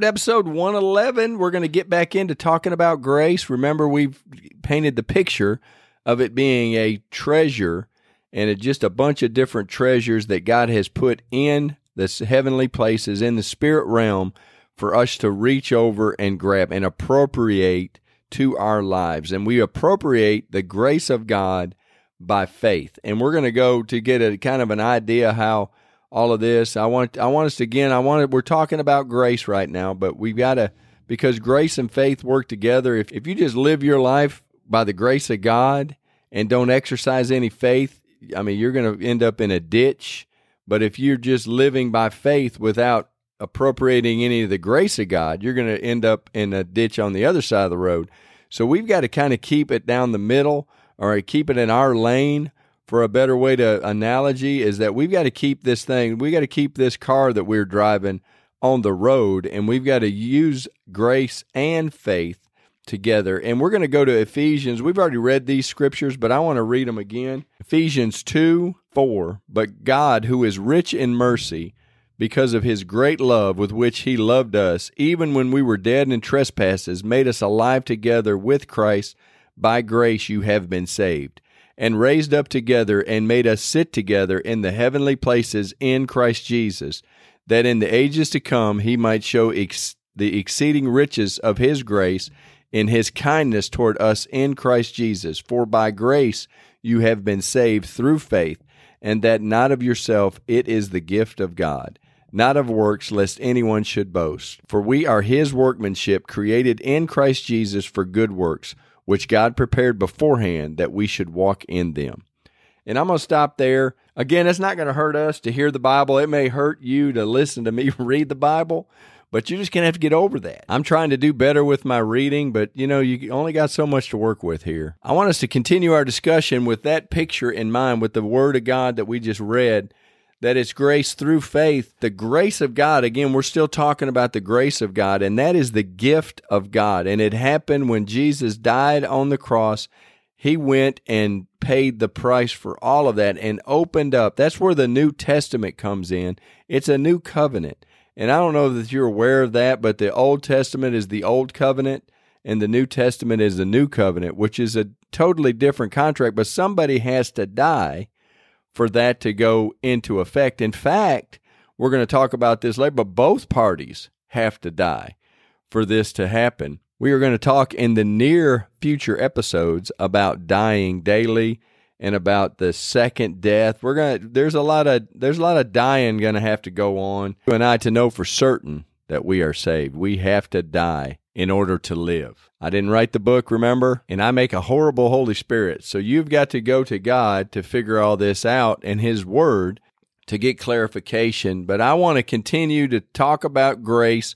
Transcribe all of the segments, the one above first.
To episode 111. We're going to get back into talking about grace. Remember, we've painted the picture of it being a treasure and it just a bunch of different treasures that God has put in the heavenly places in the spirit realm for us to reach over and grab and appropriate to our lives. And we appropriate the grace of God by faith. And we're going to go to get a kind of an idea how all of this. I want I want us to again. I want we're talking about grace right now, but we've got to because grace and faith work together. If if you just live your life by the grace of God and don't exercise any faith, I mean, you're going to end up in a ditch. But if you're just living by faith without appropriating any of the grace of God, you're going to end up in a ditch on the other side of the road. So we've got to kind of keep it down the middle or keep it in our lane for a better way to analogy is that we've got to keep this thing, we got to keep this car that we're driving on the road, and we've got to use grace and faith together. And we're going to go to Ephesians. We've already read these scriptures, but I want to read them again. Ephesians 2 4. But God, who is rich in mercy, because of his great love with which he loved us, even when we were dead in trespasses, made us alive together with Christ. By grace you have been saved and raised up together and made us sit together in the heavenly places in Christ Jesus, that in the ages to come he might show ex- the exceeding riches of his grace in his kindness toward us in Christ Jesus. For by grace you have been saved through faith, and that not of yourself, it is the gift of God. Not of works, lest anyone should boast. For we are his workmanship, created in Christ Jesus for good works, which God prepared beforehand that we should walk in them. And I'm going to stop there. Again, it's not going to hurt us to hear the Bible. It may hurt you to listen to me read the Bible, but you're just going to have to get over that. I'm trying to do better with my reading, but you know, you only got so much to work with here. I want us to continue our discussion with that picture in mind, with the Word of God that we just read that it's grace through faith. The grace of God, again, we're still talking about the grace of God, and that is the gift of God. And it happened when Jesus died on the cross. He went and paid the price for all of that and opened up. That's where the New Testament comes in. It's a new covenant. And I don't know that you're aware of that, but the Old Testament is the Old Covenant and the New Testament is the New Covenant, which is a totally different contract, but somebody has to die for that to go into effect. In fact, we're going to talk about this later, but both parties have to die for this to happen. We are going to talk in the near future episodes about dying daily and about the second death. We're going to there's a lot of there's a lot of dying going to have to go on. You and I to know for certain that we are saved. We have to die in order to live. I didn't write the book, remember? And I make a horrible Holy Spirit. So you've got to go to God to figure all this out and His Word to get clarification. But I want to continue to talk about grace.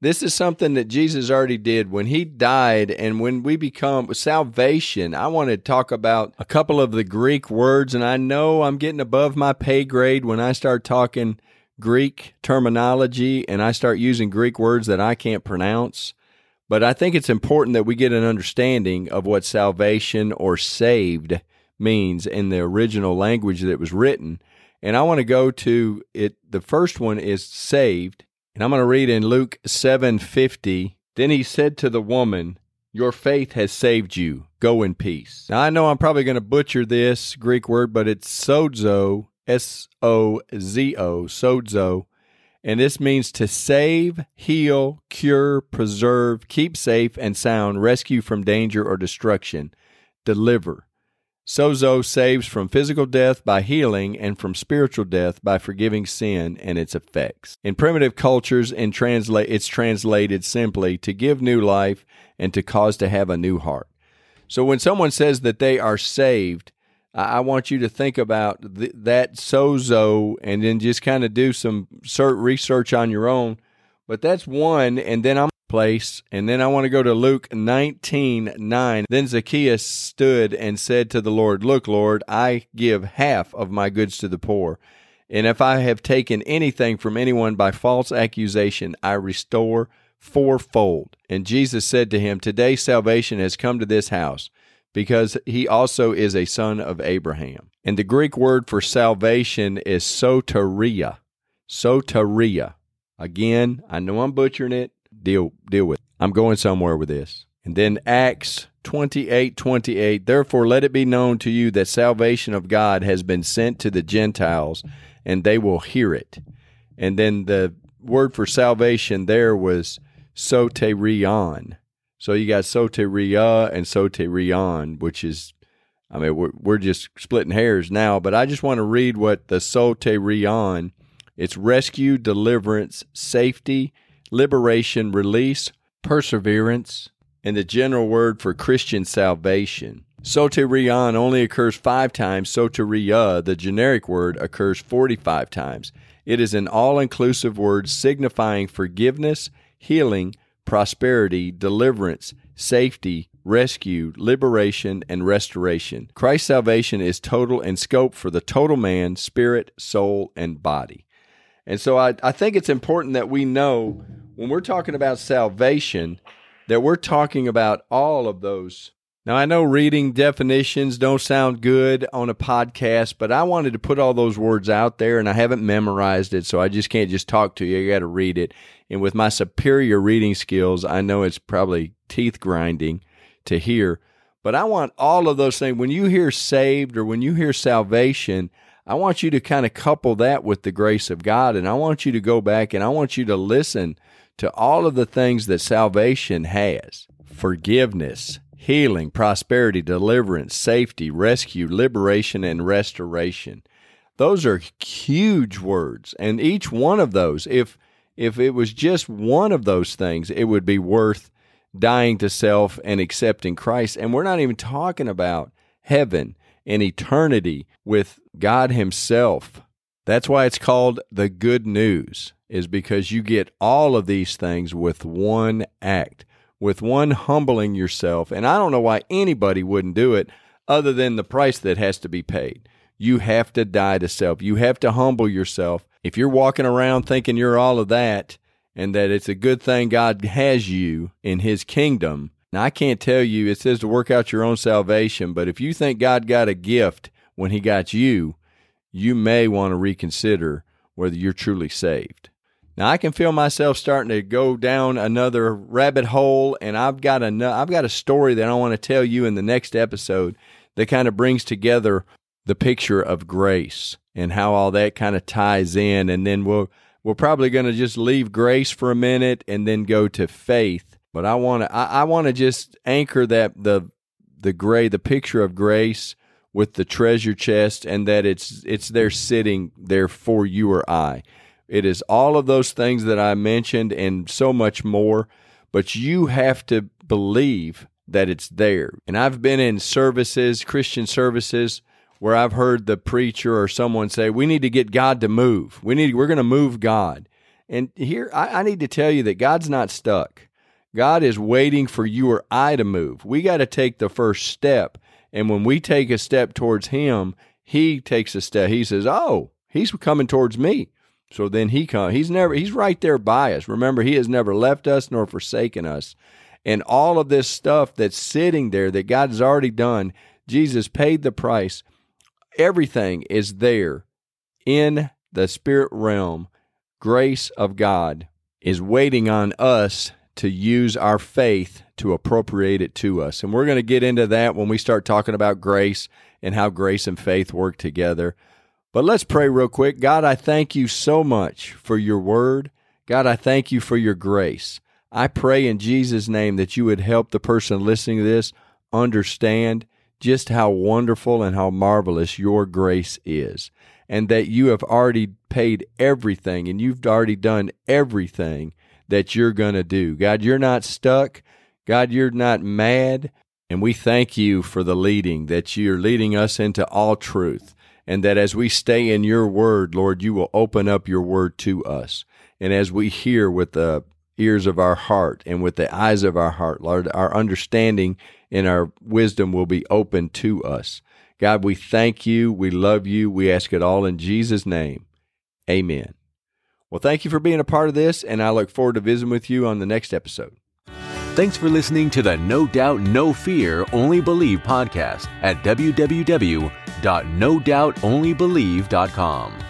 This is something that Jesus already did when he died and when we become salvation. I want to talk about a couple of the Greek words and I know I'm getting above my pay grade when I start talking Greek terminology and I start using Greek words that I can't pronounce. But I think it's important that we get an understanding of what salvation or saved means in the original language that was written. And I want to go to it. The first one is saved. And I'm going to read in Luke 7:50. Then he said to the woman, "Your faith has saved you. Go in peace." Now I know I'm probably going to butcher this Greek word, but it's sozo, S O Z O, sozo and this means to save, heal, cure, preserve, keep safe and sound, rescue from danger or destruction, deliver. Sozo saves from physical death by healing and from spiritual death by forgiving sin and its effects. In primitive cultures, in translate, it's translated simply to give new life and to cause to have a new heart. So when someone says that they are saved, I want you to think about th- that sozo and then just kind of do some research on your own. But that's one. And then I'm place. And then I want to go to Luke 19 9. Then Zacchaeus stood and said to the Lord, Look, Lord, I give half of my goods to the poor. And if I have taken anything from anyone by false accusation, I restore fourfold. And Jesus said to him, Today salvation has come to this house, because he also is a son of Abraham. And the Greek word for salvation is soteria. Soteria. Again, I know I'm butchering it. Deal deal with. It. I'm going somewhere with this. And then Acts 28 28. Therefore, let it be known to you that salvation of God has been sent to the Gentiles, and they will hear it. And then the word for salvation there was soterion. So you got soteria and soterion, which is, I mean, we're, we're just splitting hairs now, but I just want to read what the soterion it's rescue, deliverance, safety, liberation, release, perseverance, and the general word for Christian salvation. Soterion only occurs five times. Soteria, the generic word, occurs 45 times. It is an all inclusive word signifying forgiveness, healing, prosperity, deliverance, safety, rescue, liberation, and restoration. Christ's salvation is total in scope for the total man, spirit, soul, and body. And so I, I think it's important that we know when we're talking about salvation that we're talking about all of those. Now, I know reading definitions don't sound good on a podcast, but I wanted to put all those words out there and I haven't memorized it, so I just can't just talk to you. I got to read it. And with my superior reading skills, I know it's probably teeth grinding to hear, but I want all of those things. When you hear saved or when you hear salvation, I want you to kind of couple that with the grace of God. And I want you to go back and I want you to listen to all of the things that salvation has forgiveness, healing, prosperity, deliverance, safety, rescue, liberation, and restoration. Those are huge words. And each one of those, if if it was just one of those things, it would be worth dying to self and accepting Christ. And we're not even talking about heaven and eternity with God Himself. That's why it's called the good news, is because you get all of these things with one act, with one humbling yourself. And I don't know why anybody wouldn't do it other than the price that has to be paid. You have to die to self. You have to humble yourself. If you're walking around thinking you're all of that and that it's a good thing God has you in His kingdom, now, I can't tell you, it says to work out your own salvation, but if you think God got a gift when He got you, you may want to reconsider whether you're truly saved. Now, I can feel myself starting to go down another rabbit hole, and I've got a, I've got a story that I want to tell you in the next episode that kind of brings together the picture of grace and how all that kind of ties in. And then we'll, we're probably going to just leave grace for a minute and then go to faith but I want to I, I want to just anchor that the the gray the picture of grace with the treasure chest and that it's it's there sitting there for you or I. It is all of those things that I mentioned and so much more, but you have to believe that it's there. And I've been in services, Christian services, where I've heard the preacher or someone say, "We need to get God to move. We need we're going to move God." And here I, I need to tell you that God's not stuck. God is waiting for you or I to move. We got to take the first step. And when we take a step towards Him, He takes a step. He says, Oh, He's coming towards me. So then He comes. He's never, He's right there by us. Remember, He has never left us nor forsaken us. And all of this stuff that's sitting there that God has already done, Jesus paid the price. Everything is there in the spirit realm. Grace of God is waiting on us to use our faith to appropriate it to us. And we're going to get into that when we start talking about grace and how grace and faith work together. But let's pray real quick. God, I thank you so much for your word. God, I thank you for your grace. I pray in Jesus' name that you would help the person listening to this understand just how wonderful and how marvelous your grace is, and that you have already paid everything and you've already done everything that you're going to do. God, you're not stuck. God, you're not mad. And we thank you for the leading, that you're leading us into all truth. And that as we stay in your word, Lord, you will open up your word to us. And as we hear with the ears of our heart and with the eyes of our heart. Lord, our understanding and our wisdom will be open to us. God, we thank you. We love you. We ask it all in Jesus' name. Amen. Well, thank you for being a part of this, and I look forward to visiting with you on the next episode. Thanks for listening to the No Doubt, No Fear, Only Believe podcast at www.nodoubtonlybelieve.com.